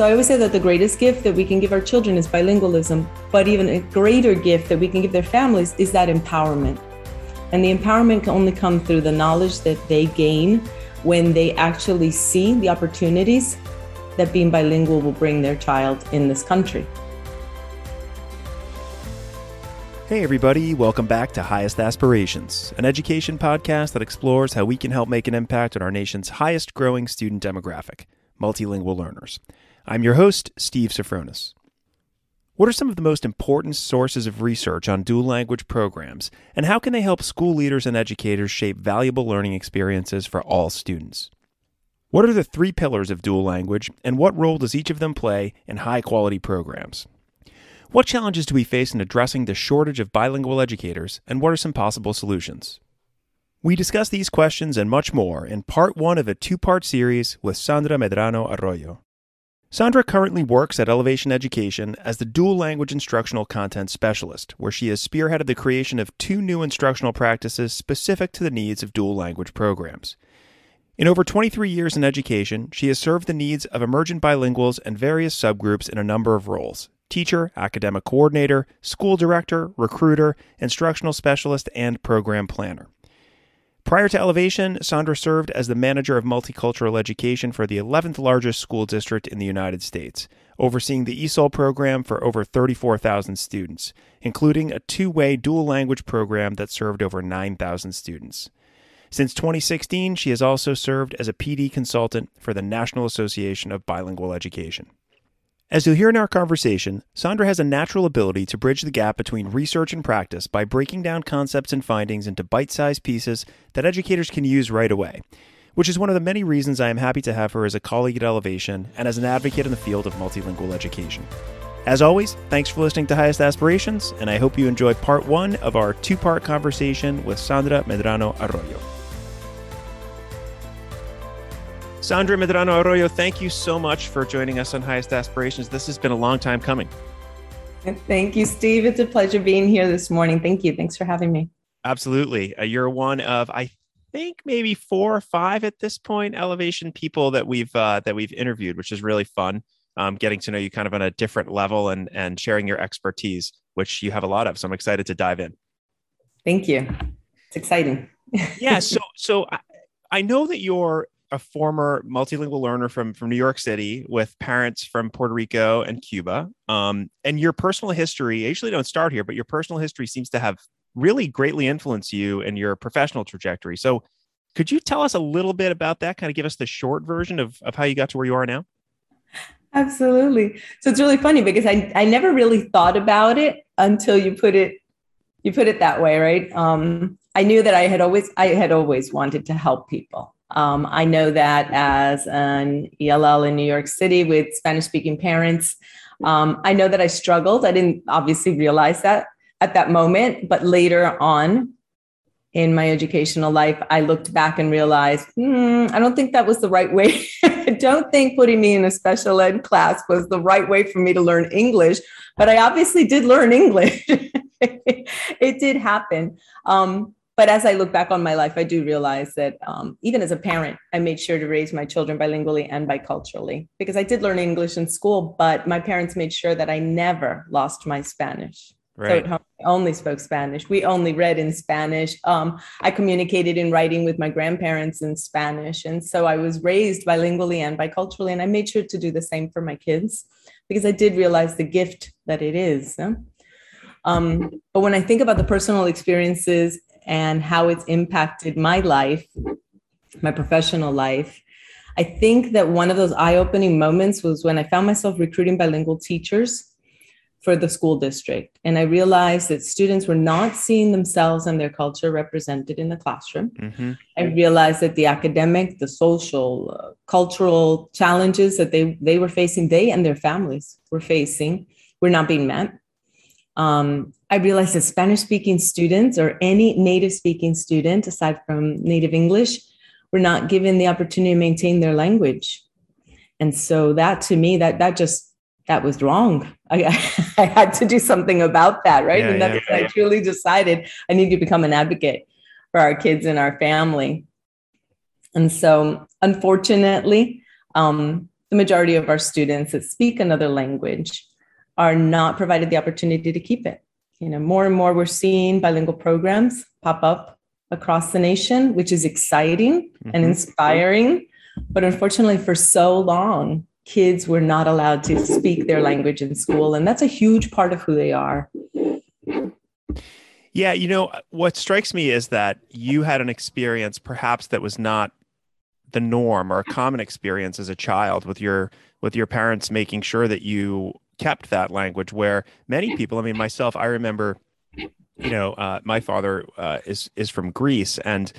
So I always say that the greatest gift that we can give our children is bilingualism, but even a greater gift that we can give their families is that empowerment. And the empowerment can only come through the knowledge that they gain when they actually see the opportunities that being bilingual will bring their child in this country. Hey, everybody, welcome back to Highest Aspirations, an education podcast that explores how we can help make an impact on our nation's highest growing student demographic, multilingual learners. I'm your host, Steve Sofronas. What are some of the most important sources of research on dual language programs, and how can they help school leaders and educators shape valuable learning experiences for all students? What are the three pillars of dual language, and what role does each of them play in high quality programs? What challenges do we face in addressing the shortage of bilingual educators, and what are some possible solutions? We discuss these questions and much more in part one of a two part series with Sandra Medrano Arroyo. Sandra currently works at Ellevation Education as the dual language instructional content specialist, where she has spearheaded the creation of two new instructional practices specific to the needs of dual language programs. In over 23 years in education, she has served the needs of emergent bilinguals and various subgroups in a number of roles, teacher, academic coordinator, school director, recruiter, instructional specialist, and program planner. Prior to Ellevation, Sandra served as the manager of multicultural education for the 11th largest school district in the United States, overseeing the ESOL program for over 34,000 students, including a two way dual language program that served over 9,000 students. Since 2016, she has also served as a PD consultant for the National Association of Bilingual Education. As you'll hear in our conversation, Sandra has a natural ability to bridge the gap between research and practice by breaking down concepts and findings into bite sized pieces that educators can use right away, which is one of the many reasons I am happy to have her as a colleague at Ellevation and as an advocate in the field of multilingual education. As always, thanks for listening to Highest Aspirations, and I hope you enjoy part one of our two part conversation with Sandra Medrano Arroyo. Sandra Medrano Arroyo, thank you so much for joining us on Highest Aspirations. This has been a long time coming. Thank you, Steve. It's a pleasure being here this morning. Thank you. Thanks for having me. Absolutely. Uh, you're one of, I think, maybe four or five at this point ellevation people that we've uh, that we've interviewed, which is really fun. Um, getting to know you kind of on a different level and and sharing your expertise, which you have a lot of. So I'm excited to dive in. Thank you. It's exciting. yeah. So so I, I know that you're a former multilingual learner from from New York City with parents from Puerto Rico and Cuba. Um, and your personal history, I usually don't start here, but your personal history seems to have really greatly influenced you and your professional trajectory. So, could you tell us a little bit about that? Kind of give us the short version of of how you got to where you are now. Absolutely. So it's really funny because I I never really thought about it until you put it you put it that way, right? Um, I knew that I had always I had always wanted to help people um, I know that as an ELL in New York City with Spanish speaking parents, um, I know that I struggled. I didn't obviously realize that at that moment, but later on in my educational life, I looked back and realized, hmm, I don't think that was the right way. I don't think putting me in a special ed class was the right way for me to learn English, but I obviously did learn English. it did happen. Um, but as I look back on my life, I do realize that um, even as a parent, I made sure to raise my children bilingually and biculturally because I did learn English in school, but my parents made sure that I never lost my Spanish. Right. So at home, I only spoke Spanish. We only read in Spanish. Um, I communicated in writing with my grandparents in Spanish. And so I was raised bilingually and biculturally. And I made sure to do the same for my kids because I did realize the gift that it is. Huh? Um, but when I think about the personal experiences and how it's impacted my life, my professional life. I think that one of those eye opening moments was when I found myself recruiting bilingual teachers for the school district. And I realized that students were not seeing themselves and their culture represented in the classroom. Mm-hmm. I realized that the academic, the social, uh, cultural challenges that they, they were facing, they and their families were facing, were not being met. Um, I realized that Spanish speaking students or any native speaking student, aside from native English, were not given the opportunity to maintain their language. And so that to me, that that just that was wrong. I, I had to do something about that, right? Yeah, and that's yeah, yeah. I truly decided I need to become an advocate for our kids and our family. And so unfortunately, um, the majority of our students that speak another language are not provided the opportunity to keep it. You know, more and more we're seeing bilingual programs pop up across the nation, which is exciting mm-hmm. and inspiring. But unfortunately, for so long, kids were not allowed to speak their language in school. And that's a huge part of who they are. Yeah, you know, what strikes me is that you had an experience perhaps that was not the norm or a common experience as a child with your with your parents making sure that you kept that language where many people i mean myself i remember you know uh, my father uh, is is from greece and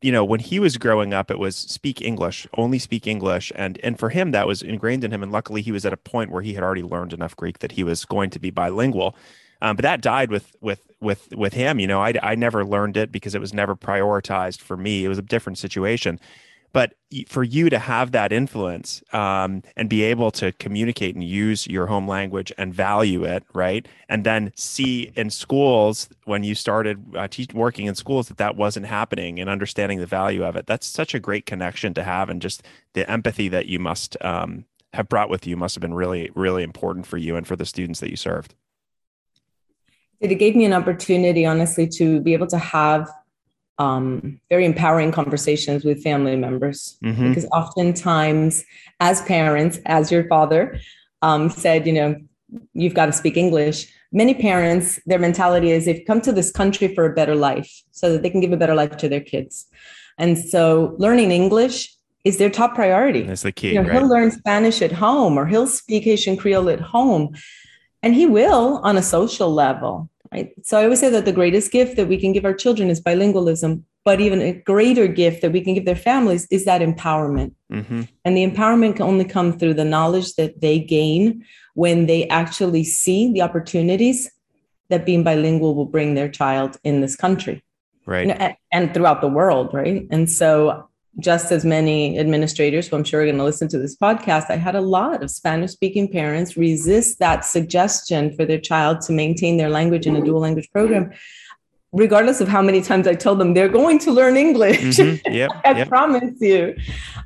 you know when he was growing up it was speak english only speak english. And and for him that was ingrained in him. And luckily he was at a point where he had already learned enough greek that he was going to be bilingual. Um, but that died with with with with him. You know I, I never learned it because it was never prioritized for me. It was a different situation but for you to have that influence um, and be able to communicate and use your home language and value it right? And then see in schools when you started uh, working in schools that that wasn't happening and understanding the value of it. That's such a great connection to have and just the empathy that you must um, have brought with you must have been really really important for you and for the students that you served. It gave me an opportunity honestly to be able to have um, very empowering conversations with family members mm-hmm. because oftentimes as parents as your father um, said you know you've got to speak english many parents their mentality is they've come to this country for a better life so that they can give a better life to their kids and so learning english is their top priority that's the key you know, right? he'll learn spanish at home or he'll speak haitian creole at home and he will on a social level right? So I always say that the greatest gift that we can give our children is bilingualism, but even a greater gift that we can give their families is that empowerment. Mm-hmm. And the empowerment can only come through the knowledge that they gain when they actually see the opportunities that being bilingual will bring their child in this country. Right. You know, and, and throughout the world, right? And so just as many administrators who I'm sure are going to listen to this podcast, I had a lot of Spanish speaking parents resist that suggestion for their child to maintain their language in a dual language program, regardless of how many times I told them they're going to learn English. Mm-hmm. Yep, I yep. promise you.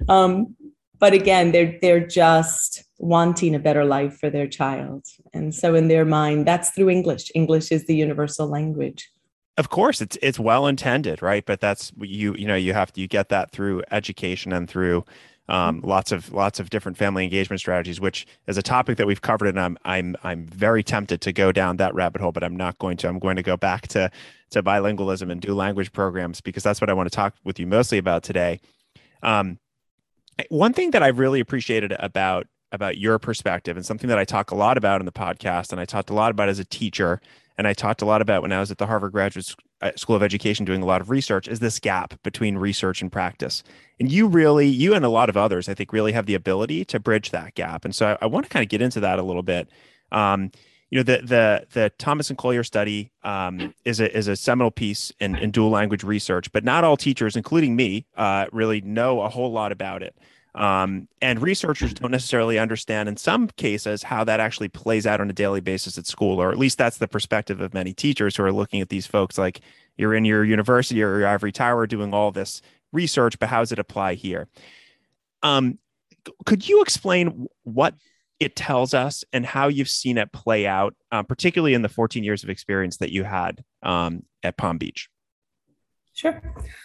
Um, but again, they're they're just wanting a better life for their child. And so in their mind, that's through English. English is the universal language of course it's it's well intended right? But that's you you know you have to you get that through education and through um, mm-hmm. lots of lots of different family engagement strategies which is a topic that we've covered and I'm I'm I'm very tempted to go down that rabbit hole but I'm not going to. I'm going to go back to to bilingualism and dual language programs because that's what I want to talk with you mostly about today. Um, one thing that I've really appreciated about about your perspective and something that I talk a lot about in the podcast and I talked a lot about as a teacher and I talked a lot about when I was at the Harvard Graduate uh, School of Education doing a lot of research is this gap between research and practice. And you really, you and a lot of others, I think, really have the ability to bridge that gap. And so I, I want to kind of get into that a little bit. Um, you know, the the the Thomas and Collier study um, is a is a seminal piece in, in dual language research, but not all teachers, including me, uh, really know a whole lot about it. Um, and researchers don't necessarily understand in some cases how that actually plays out on a daily basis at school, or at least that's the perspective of many teachers who are looking at these folks like you're in your university or your ivory tower doing all this research, but how does it apply here? Um, could you explain what it tells us and how you've seen it play out, uh, particularly in the 14 years of experience that you had um, at Palm Beach? Sure.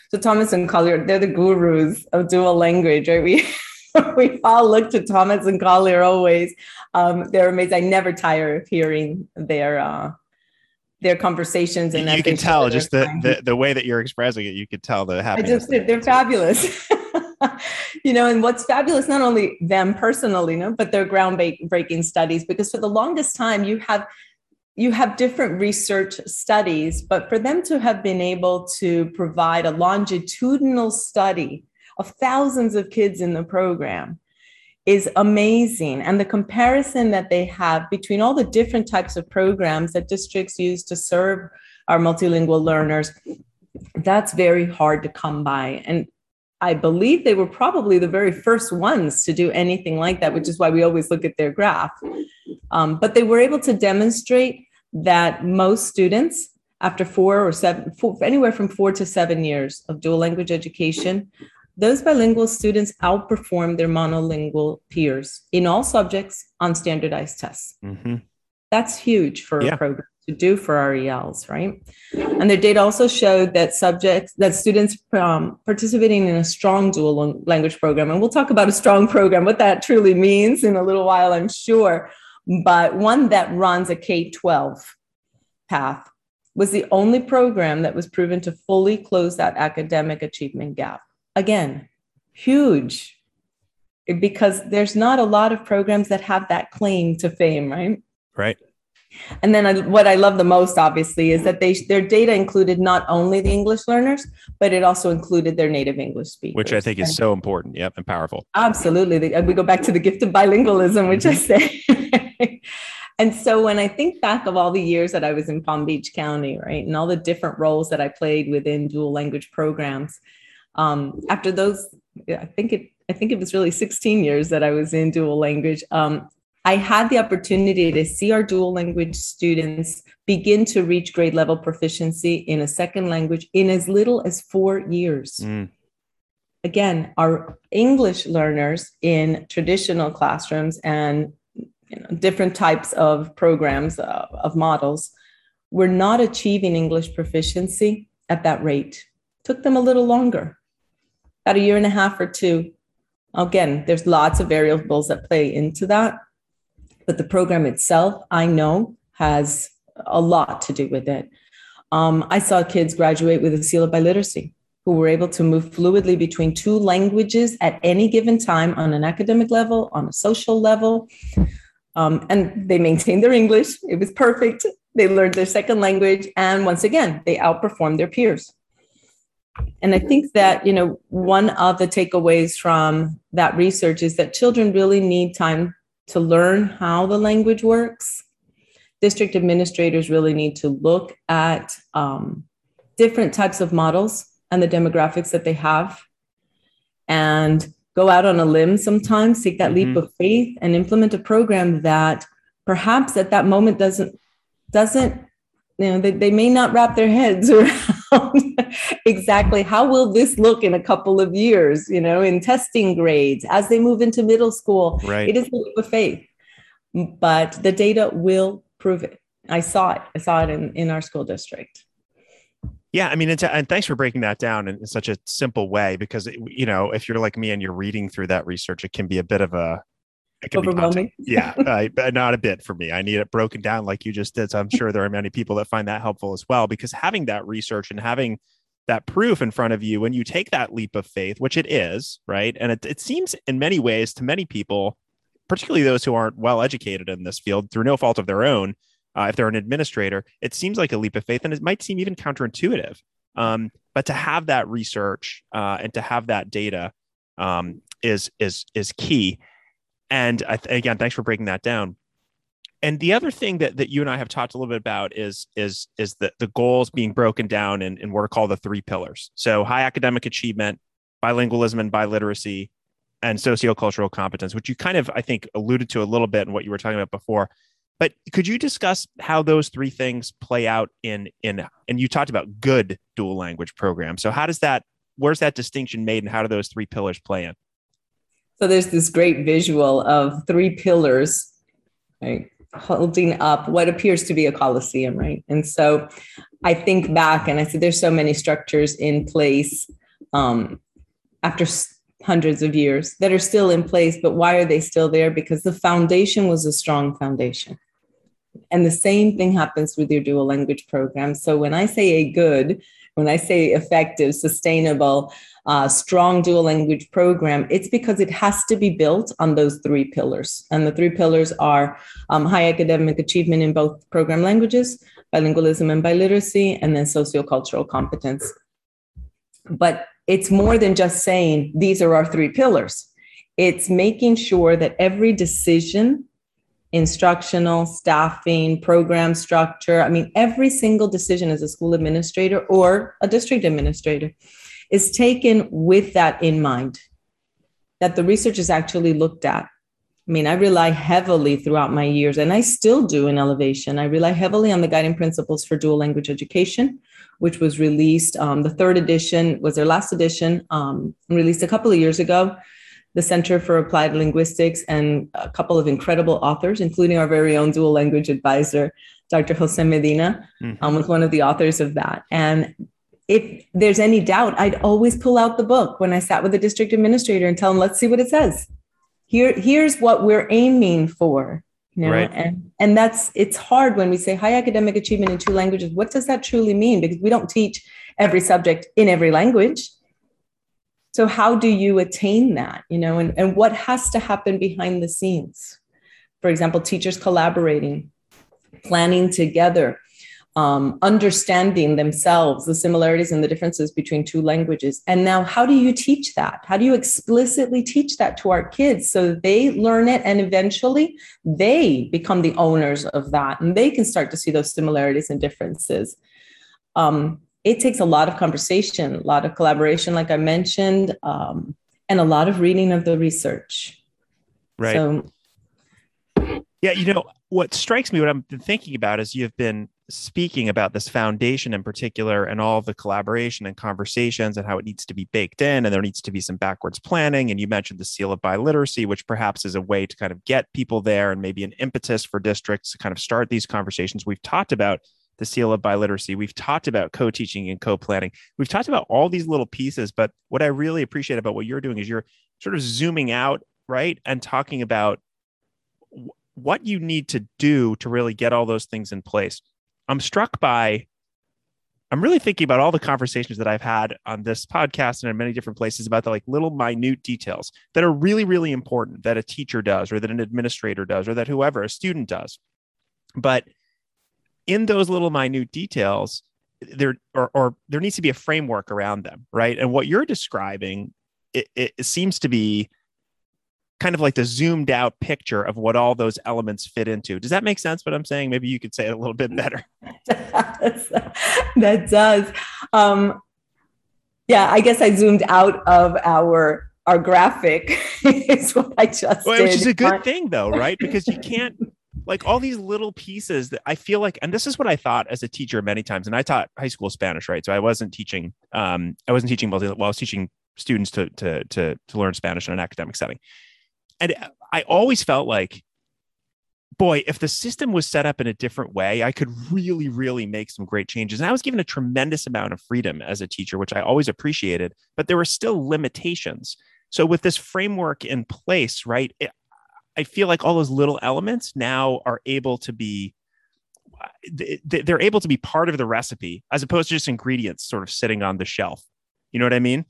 So Thomas and Collier, they're the gurus of dual language, right? We we all look to Thomas and Collier always. Um, they're amazing. I never tire of hearing their uh, their conversations and you can tell just the, the, the way that you're expressing it. You could tell the happiness. I just they're fabulous. you know, and what's fabulous, not only them personally, you know, but their groundbreaking studies, because for the longest time you have you have different research studies, but for them to have been able to provide a longitudinal study of thousands of kids in the program is amazing. And the comparison that they have between all the different types of programs that districts use to serve our multilingual learners, that's very hard to come by. And I believe they were probably the very first ones to do anything like that, which is why we always look at their graph. Um, but they were able to demonstrate that most students, after four or seven, four, anywhere from four to seven years of dual language education, those bilingual students outperform their monolingual peers in all subjects on standardized tests. Mm-hmm. That's huge for yeah. a program to do for RELs, right? And their data also showed that subjects, that students um, participating in a strong dual language program, and we'll talk about a strong program, what that truly means in a little while, I'm sure, but one that runs a K 12 path was the only program that was proven to fully close that academic achievement gap. Again, huge because there's not a lot of programs that have that claim to fame, right? Right. And then I, what I love the most, obviously, is that they their data included not only the English learners, but it also included their native English speakers, which I think is so important. Yep, and powerful. Absolutely, we go back to the gift of bilingualism, which mm-hmm. I say. And so when I think back of all the years that I was in Palm Beach County, right, and all the different roles that I played within dual language programs, um, after those, I think it, I think it was really 16 years that I was in dual language. Um, I had the opportunity to see our dual language students begin to reach grade level proficiency in a second language in as little as four years. Mm. Again, our English learners in traditional classrooms and different types of programs uh, of models were not achieving English proficiency at that rate. Took them a little longer, about a year and a half or two. Again, there's lots of variables that play into that, but the program itself, I know, has a lot to do with it. Um, I saw kids graduate with a seal of biliteracy who were able to move fluidly between two languages at any given time on an academic level, on a social level. Um, and they maintained their English. It was perfect. They learned their second language. And once again, they outperformed their peers. And I think that, you know, one of the takeaways from that research is that children really need time to learn how the language works. District administrators really need to look at um, different types of models and the demographics that they have and go out on a limb sometimes, take that mm-hmm. leap of faith and implement a program that perhaps at that moment doesn't doesn't you know they, they may not wrap their heads around exactly how will this look in a couple of years you know in testing grades as they move into middle school right. it is a leap of faith but the data will prove it i saw it i saw it in, in our school district yeah, I mean, and thanks for breaking that down in, such a simple way because you know, if you're like me and you're reading through that research, it can be a bit of a it can overwhelming. Yeah, uh, not a bit for me. I need it broken down like you just did. So I'm sure there are many people that find that helpful as well because having that research and having that proof in front of you when you take that leap of faith, which it is, right? And it, it seems in many ways to many people, particularly those who aren't well educated in this field through no fault of their own, uh, if they're an administrator, it seems like a leap of faith and it might seem even counterintuitive. Um, but to have that research uh, and to have that data um, is is is key. And th- again, thanks for breaking that down. And the other thing that, that you and I have talked a little bit about is is is the, the goals being broken down in, in what are called the three pillars. So high academic achievement, bilingualism and biliteracy, and sociocultural competence, which you kind of I think alluded to a little bit in what you were talking about before. But could you discuss how those three things play out in in and you talked about good dual language programs. So how does that where's that distinction made and how do those three pillars play in? So there's this great visual of three pillars, right? Holding up what appears to be a coliseum, right? And so I think back and I said there's so many structures in place um, after hundreds of years that are still in place, but why are they still there? Because the foundation was a strong foundation. And the same thing happens with your dual language program. So when I say a good, when I say effective, sustainable, uh, strong dual language program, it's because it has to be built on those three pillars. And the three pillars are um, high academic achievement in both program languages, bilingualism and biliteracy, and then sociocultural competence. But it's more than just saying these are our three pillars. It's making sure that every decision instructional, staffing, program structure. I mean, every single decision as a school administrator or a district administrator is taken with that in mind, that the research is actually looked at I mean, I rely heavily throughout my years, and I still do in Ellevation. I rely heavily on the guiding principles for dual language education, which was released. Um, the third edition was their last edition, um, released a couple of years ago. The Center for Applied Linguistics and a couple of incredible authors, including our very own dual language advisor, Dr. Jose Medina, mm-hmm. um, was one of the authors of that. And if there's any doubt, I'd always pull out the book when I sat with the district administrator and tell him, let's see what it says. Here, here's what we're aiming for. You know? Right. And and that's it's hard when we say high academic achievement in two languages. What does that truly mean? Because we don't teach every subject in every language. So how do you attain that? You know, and, and what has to happen behind the scenes? For example, teachers collaborating, planning together, um, understanding themselves, the similarities and the differences between two languages. And now, how do you teach that? How do you explicitly teach that to our kids so they learn it and eventually they become the owners of that and they can start to see those similarities and differences? Um, it takes a lot of conversation, a lot of collaboration, like I mentioned, um, and a lot of reading of the research. Right. So, yeah, you know, what strikes me, what I've been thinking about is you've been speaking about this foundation in particular and all the collaboration and conversations and how it needs to be baked in and there needs to be some backwards planning and you mentioned the seal of biliteracy which perhaps is a way to kind of get people there and maybe an impetus for districts to kind of start these conversations we've talked about the seal of biliteracy we've talked about co-teaching and co-planning we've talked about all these little pieces but what i really appreciate about what you're doing is you're sort of zooming out right and talking about what you need to do to really get all those things in place. I'm struck by, I'm really thinking about all the conversations that I've had on this podcast and in many different places about the like little minute details that are really, really important that a teacher does, or that an administrator does, or that whoever, a student does. But in those little minute details, there or, or there needs to be a framework around them, right? And what you're describing, it, it seems to be kind of like the zoomed out picture of what all those elements fit into. Does that make sense? What I'm saying? Maybe you could say it a little bit better. that does. Um, yeah, I guess I zoomed out of our our graphic. is what I just well, Which is a good thing, though, right? Because you can't like all these little pieces that I feel like, and this is what I thought as a teacher many times. And I taught high school Spanish, right? So I wasn't teaching. Um, I wasn't teaching multi. Well, I was teaching students to to to to learn Spanish in an academic setting and I always felt like, boy, if the system was set up in a different way, I could really, really make some great changes. And I was given a tremendous amount of freedom as a teacher, which I always appreciated, but there were still limitations. So with this framework in place, right, it, I feel like all those little elements now are able to be they're able to be part of the recipe as opposed to just ingredients sort of sitting on the shelf. You know what I mean?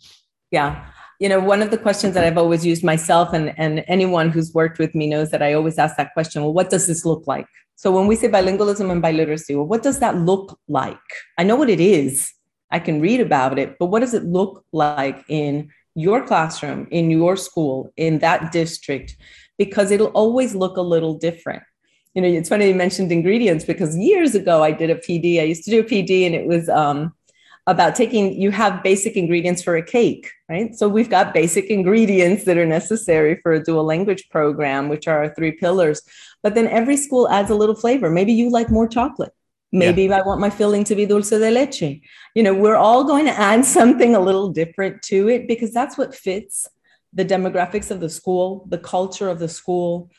Yeah. You know one of the questions that i've always used myself and, and anyone who's worked with me knows that i always ask that question well what does this look like? So when we say bilingualism and biliteracy well what does that look like? I know what it is. I can read about it but what does it look like in your classroom in your school in that district because it'll always look a little different. You know it's funny you mentioned ingredients because years ago i did a pd i used to do a pd and it was um, about taking you have basic ingredients for a cake right? So we've got basic ingredients that are necessary for a dual language program which are our three pillars. But then every school adds a little flavor. Maybe you like more chocolate. Maybe yeah. i want my filling to be dulce de leche. You know we're all going to add something a little different to it because that's what fits the demographics of the school the culture of the school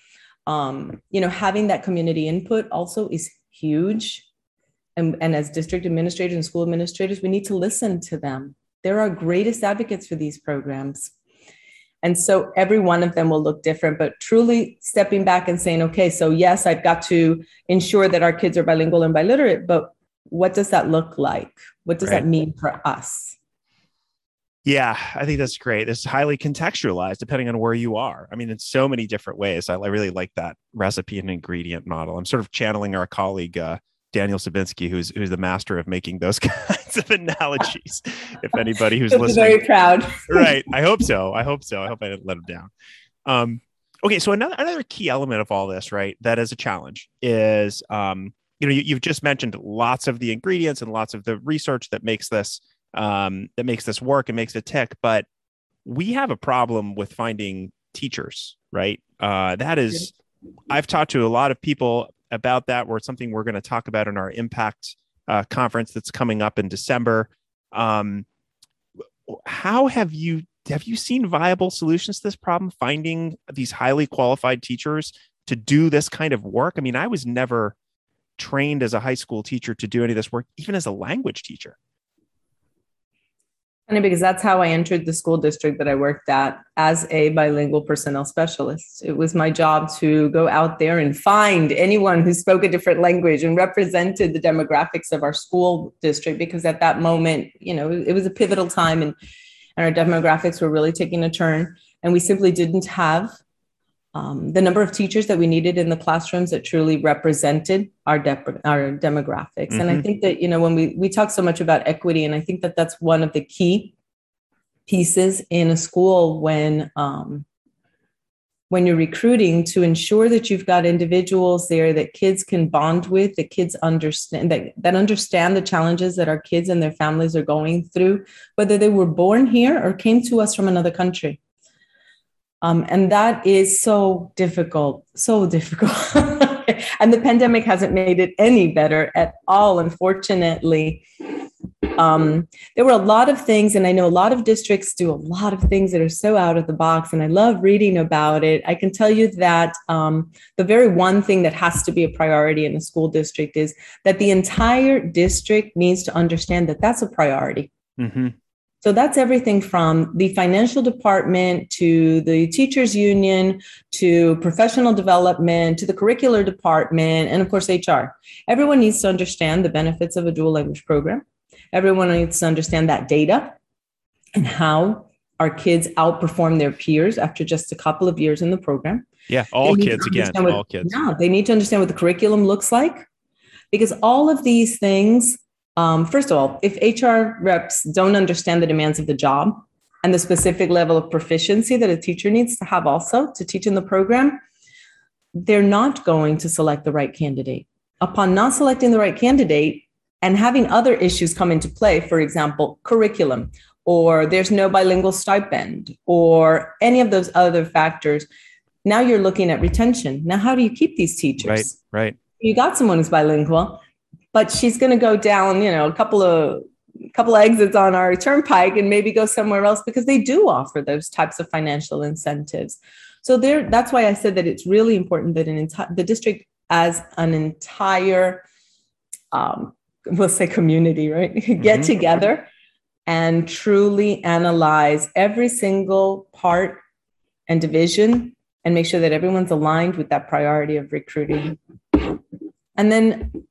um, you know having that community input also is huge and, and as district administrators and school administrators, we need to listen to them. They're our greatest advocates for these programs. And so every one of them will look different, but truly stepping back and saying, okay, so yes, I've got to ensure that our kids are bilingual and biliterate, but what does that look like? What does right. that mean for us? Yeah, I think that's great. It's highly contextualized depending on where you are. I mean, in so many different ways. I, I really like that recipe and ingredient model. I'm sort of channeling our colleague uh, Daniel Sabinsky, who's who's the master of making those kinds of analogies. if anybody who's listening, very proud. right. I hope so. I hope so. I hope I didn't let him down. Um, okay, so another another key element of all this, right, that is a challenge is um, you know, you, you've just mentioned lots of the ingredients and lots of the research that makes this um, that makes this work and makes it tick, but we have a problem with finding teachers, right? Uh, that is, I've talked to a lot of people about that. Where it's something we're going to talk about in our impact uh, conference that's coming up in December. Um, how have you have you seen viable solutions to this problem? Finding these highly qualified teachers to do this kind of work. I mean, I was never trained as a high school teacher to do any of this work, even as a language teacher. Funny because that's how I entered the school district that I worked at as a bilingual personnel specialist. It was my job to go out there and find anyone who spoke a different language and represented the demographics of our school district because at that moment, you know, it was a pivotal time and, and our demographics were really taking a turn. And we simply didn't have um, the number of teachers that we needed in the classrooms that truly represented our de- our demographics. Mm-hmm. And I mm-hmm. think that you know when we we talk so much about equity, and I think that that's one of the key pieces in a school when um, when you're recruiting to ensure that you've got individuals there that kids can bond with, that kids understand that, that understand the challenges that our kids and their families are going through, whether they were born here or came to us from another country. Um, and that is so difficult, so difficult. and the pandemic hasn't made it any better at all, unfortunately. Um, there were a lot of things, and I know a lot of districts do a lot of things that are so out of the box, and I love reading about it. I can tell you that um, the very one thing that has to be a priority in a school district is that the entire district needs to understand that that's a priority. Mm-hmm. So that's everything from the financial department to the teachers union to professional development to the curricular department and of course HR. Everyone needs to understand the benefits of a dual language program. Everyone needs to understand that data and how our kids outperform their peers after just a couple of years in the program. Yeah, all kids again, what, all kids. Yeah, they need to understand what the curriculum looks like because all of these things um, first of all, if HR reps don't understand the demands of the job and the specific level of proficiency that a teacher needs to have also to teach in the program, they're not going to select the right candidate. Upon not selecting the right candidate and having other issues come into play, for example, curriculum, or there's no bilingual stipend, or any of those other factors, now you're looking at retention. Now, how do you keep these teachers? Right, right. You got someone who's bilingual but she's going to go down, you know, a couple of couple of exits on our turnpike and maybe go somewhere else because they do offer those types of financial incentives. So there, that's why I said that it's really important that an entire the district as an entire, um, we'll say community, right, get mm-hmm. together and truly analyze every single part and division and make sure that everyone's aligned with that priority of recruiting. And then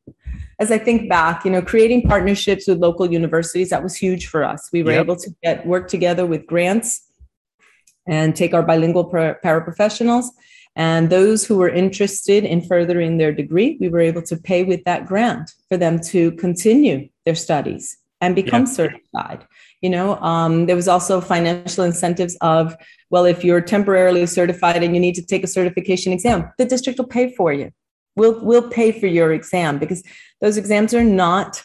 as I think back, you know, creating partnerships with local universities, that was huge for us. We were yep. able to get work together with grants and take our bilingual paraprofessionals. And those who were interested in furthering their degree, we were able to pay with that grant for them to continue their studies and become certified. You know, um, there was also financial incentives of, well, if you're temporarily certified and you need to take a certification exam, the district will pay for you. We'll we'll pay for your exam because those exams are not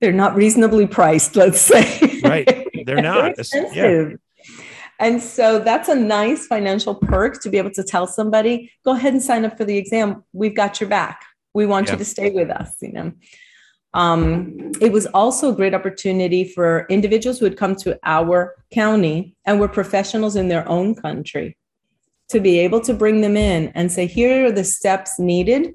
they're not reasonably priced let's say. Right. They're not. They're yeah. and so that's a nice financial perk to be able to tell somebody go ahead and sign up for the exam. We've got your back. We want yeah. you to stay with us you know. Um, it was also a great opportunity for individuals who had come to our county and were professionals in their own country to be able to bring them in and say here are the steps needed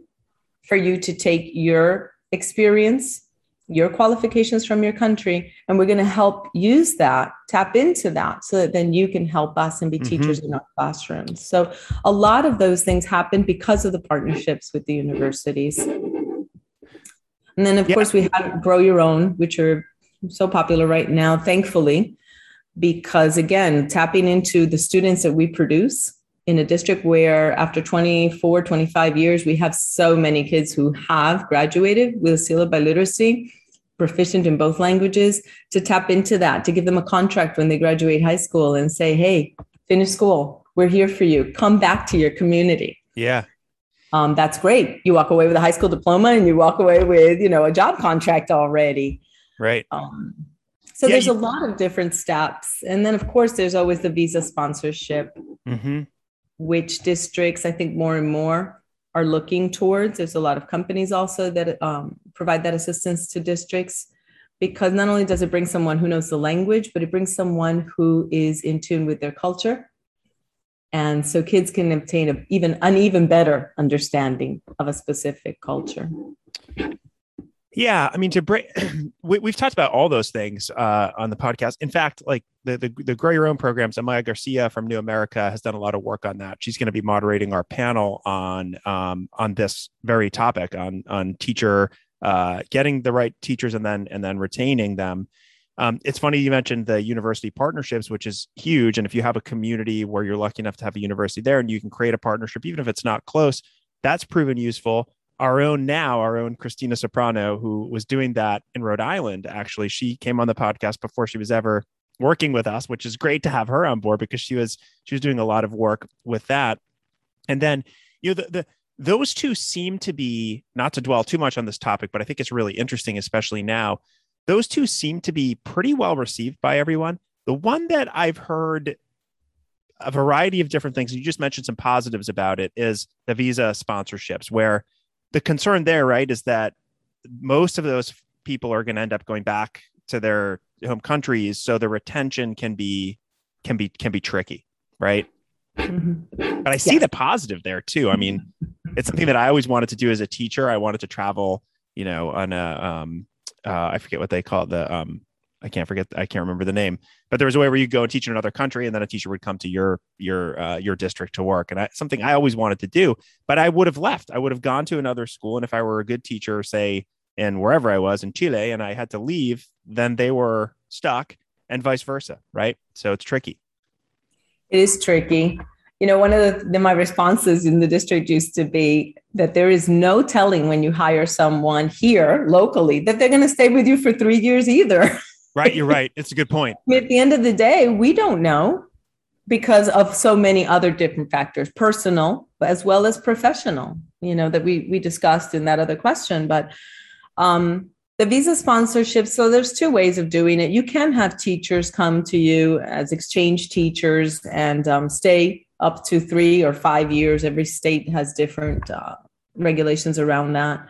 for you to take your experience, your qualifications from your country, and we're going to help use that, tap into that, so that then you can help us and be mm-hmm. teachers in our classrooms. So a lot of those things happen because of the partnerships with the universities. And then, of yeah. course, we have Grow Your Own, which are so popular right now, thankfully, because again, tapping into the students that we produce in a district where after 24, 25 years, we have so many kids who have graduated with a seal of biliteracy, proficient in both languages, to tap into that, to give them a contract when they graduate high school and say, hey, finish school. We're here for you. Come back to your community. Yeah. Um, that's great. You walk away with a high school diploma and you walk away with, you know, a job contract already. Right. Um, so yeah, there's you- a lot of different steps. And then, of course, there's always the visa sponsorship. Mm-hmm which districts I think more and more are looking towards. There's a lot of companies also that um, provide that assistance to districts because not only does it bring someone who knows the language, but it brings someone who is in tune with their culture. And so kids can obtain an even an even better understanding of a specific culture. Yeah, I mean, to break, we, have talked about all those things uh, on the podcast. In fact, like the, the the grow your own programs, Amaya Garcia from New America has done a lot of work on that. She's going to be moderating our panel on um, on this very topic on on teacher uh, getting the right teachers and then and then retaining them. Um, it's funny you mentioned the university partnerships, which is huge. And if you have a community where you're lucky enough to have a university there and you can create a partnership, even if it's not close, that's proven useful our own now, our own Christina Soprano, who was doing that in Rhode Island, actually, she came on the podcast before she was ever working with us, which is great to have her on board because she was she was doing a lot of work with that. And then, you know, the, the those two seem to be not to dwell too much on this topic, but I think it's really interesting, especially now. Those two seem to be pretty well received by everyone. The one that I've heard a variety of different things, and you just mentioned some positives about it, is the Visa sponsorships, where the concern there, right, is that most of those people are going to end up going back to their home countries, so the retention can be can be can be tricky, right? Mm-hmm. But I see yes. the positive there too. I mean, it's something that I always wanted to do as a teacher. I wanted to travel, you know, on a um, uh, I forget what they call it, the um, I can't forget. I can't remember the name, but there was a way where you go and teach in another country, and then a teacher would come to your your uh, your district to work, and I, something I always wanted to do. But I would have left. I would have gone to another school, and if I were a good teacher, say in wherever I was in Chile, and I had to leave, then they were stuck, and vice versa, right? So it's tricky. It is tricky. You know, one of the, the, my responses in the district used to be that there is no telling when you hire someone here locally that they're going to stay with you for three years either. Right, you're right. It's a good point. At the end of the day, we don't know because of so many other different factors, personal as well as professional, you know, that we we discussed in that other question. But um the visa sponsorship, so there's two ways of doing it. You can have teachers come to you as exchange teachers and um, stay up to three or five years. Every state has different uh, regulations around that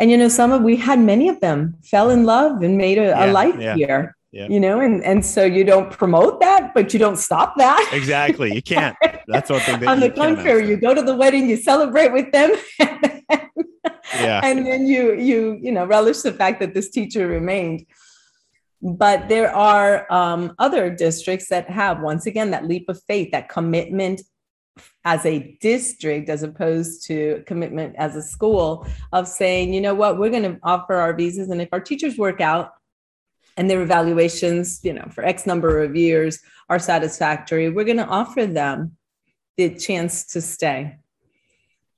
and you know some of we had many of them fell in love and made a, yeah, a life yeah. here yeah. you know and and so you don't promote that but you don't stop that exactly you can't that's what they do. on the contrary you go to the wedding you celebrate with them and then, yeah. and then you you you know relish the fact that this teacher remained but there are um, other districts that have once again that leap of faith that commitment as a district as opposed to commitment as a school of saying you know what we're going to offer our visas and if our teachers work out and their evaluations you know for x number of years are satisfactory we're going to offer them the chance to stay.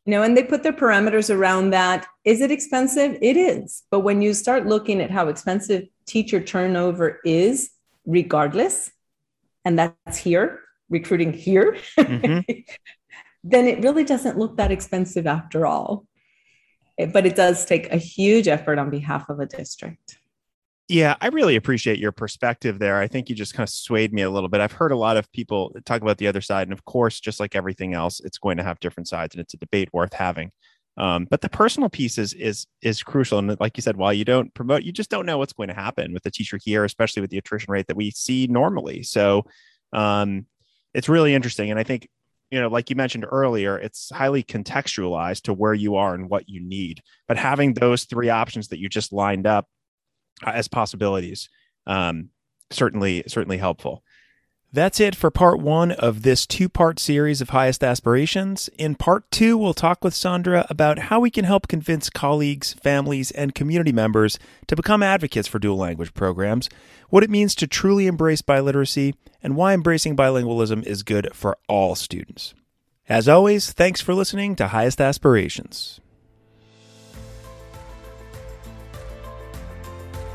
You know and they put their parameters around that. Is it expensive? It is. But when you start looking at how expensive teacher turnover is regardless and that's here recruiting here, mm-hmm. then it really doesn't look that expensive after all. Eh, but it does take a huge effort on behalf of a district. Yeah, I really appreciate your perspective there. I think you just kind of swayed me a little bit. I've heard a lot of people talk about the other side. And of course, just like everything else, it's going to have different sides and it's a debate worth having. Um, but the personal piece is, is is crucial. And like you said, while you don't promote, you just don't know what's going to happen with the teacher here, especially with the attrition rate that we see normally. So um, it's really interesting. And I think, you know, like you mentioned earlier, it's highly contextualized to where you are and what you need. But having those three options that you just lined up uh, as possibilities, um, certainly, certainly helpful. That's it for part one of this two part series of Highest Aspirations. In part two, we'll talk with Sandra about how we can help convince colleagues, families, and community members to become advocates for dual language programs, what it means to truly embrace biliteracy, and why embracing bilingualism is good for all students. As always, thanks for listening to Highest Aspirations.